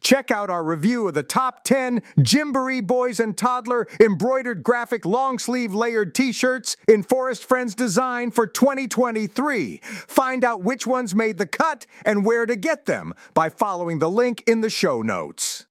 Check out our review of the top 10 Gymboree Boys and Toddler embroidered graphic long sleeve layered t shirts in Forest Friends design for 2023. Find out which ones made the cut and where to get them by following the link in the show notes.